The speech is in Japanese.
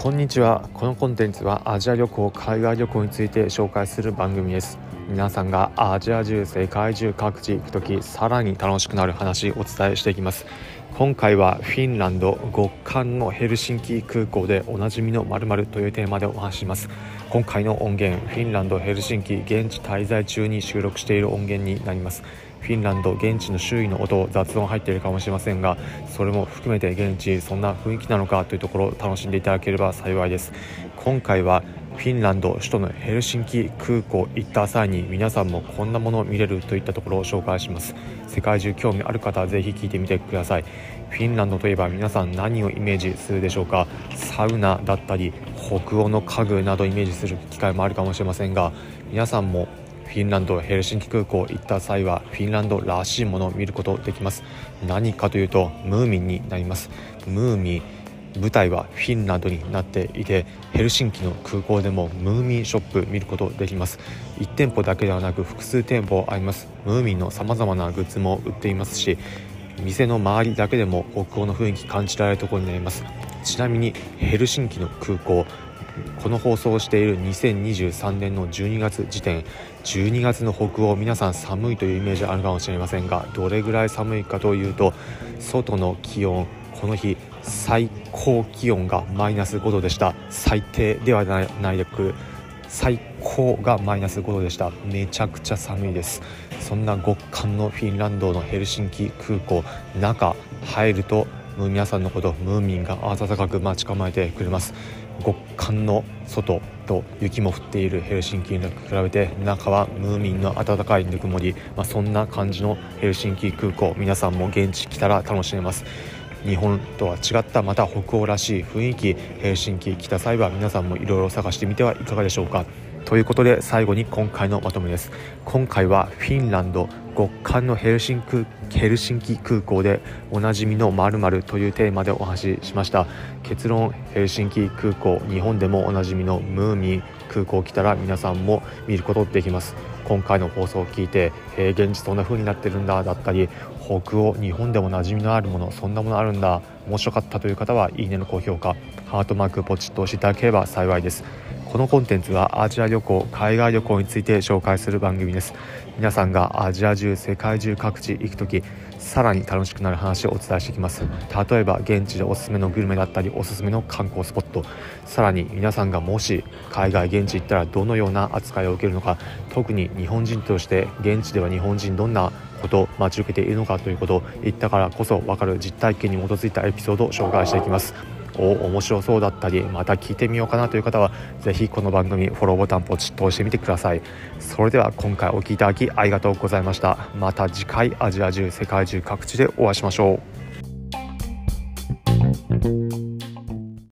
こんにちは。このコンテンツはアジア旅行海外旅行について紹介する番組です。皆さんがアジア中世界中各地行く時さらに楽しくなる話お伝えしていきます。今回はフィンランド極寒のヘルシンキ空港でおなじみの〇〇というテーマでお話しします。今回の音源フィンランドヘルシンキ現地滞在中に収録している音源になります。フィンランド現地の周囲の音雑音入っているかもしれませんがそれも含めて現地そんな雰囲気なのかというところを楽しんでいただければ幸いです今回はフィンランド首都のヘルシンキ空港行った際に皆さんもこんなものを見れるといったところを紹介します。世界中興味ある方はぜひ聞いてみてください。フィンランドといえば皆さん何をイメージするでしょうかサウナだったり北欧の家具などイメージする機会もあるかもしれませんが皆さんもフィンランドヘルシンキ空港行った際はフィンランドらしいものを見ることできます。何かというとムーミンになります。ムーミン舞台はフィンランドになっていてヘルシンキの空港でもムーミンショップ見ることできます。1店舗だけではなく複数店舗あります。ムーミンのさまざまなグッズも売っていますし店の周りだけでも北欧の雰囲気感じられるところになります。ちなみにヘルシンキの空港この放送をしている2023年の12月時点12月の北欧皆さん寒いというイメージあるかもしれませんがどれぐらい寒いかというと外の気温この日最高気温がマイナス5度でした。最低ではないでく最高がマイナス5度でした。めちゃくちゃ寒いです。そんな極寒のフィンランドのヘルシンキ空港中入ると皆さんのことムーミンが温かく待ち構えてくれます。極寒の外と雪も降っているヘルシンキに比べて中はムーミンの温かいぬくもり、まあ、そんな感じのヘルシンキ空港皆さんも現地来たら楽しめます。日本とは違ったまた北欧らしい雰囲気ヘルシンキ来た際は皆さんもいろいろ探してみてはいかがでしょうか。ということで最後に今回のまとめです。今回はフィンランド極寒のヘルシンクヘルシンキ空港でおなじみの〇〇というテーマでお話ししました。結論ヘルシンキ空港日本でもおなじみのムーミン空港来たら皆さんも見ることできます。今回の放送を聞いて、えー、現実そんな風になってるんだだったり北欧日本でも馴染みのあるものそんなものあるんだ面白かったという方はいいねの高評価ハートマークポチッと押していただければ幸いです。このコンテンツはアジア旅行海外旅行について紹介する番組です。皆さんがアジア中世界中各地行く時さらに楽しくなる話をお伝えしていきます。例えば現地でおすすめのグルメだったりおすすめの観光スポット。さらに皆さんがもし海外現地行ったらどのような扱いを受けるのか。特に日本人として現地では日本人どんなことを待ち受けているのかということ。を言ったからこそ分かる実体験に基づいたエピソードを紹介していきます。お面白そうだったりまた聞いてみようかなという方は是非この番組フォローボタンポチッと押してみてください。それでは今回お聴きいただきありがとうございました。また次回アジア中世界中各地でお会いしましょう。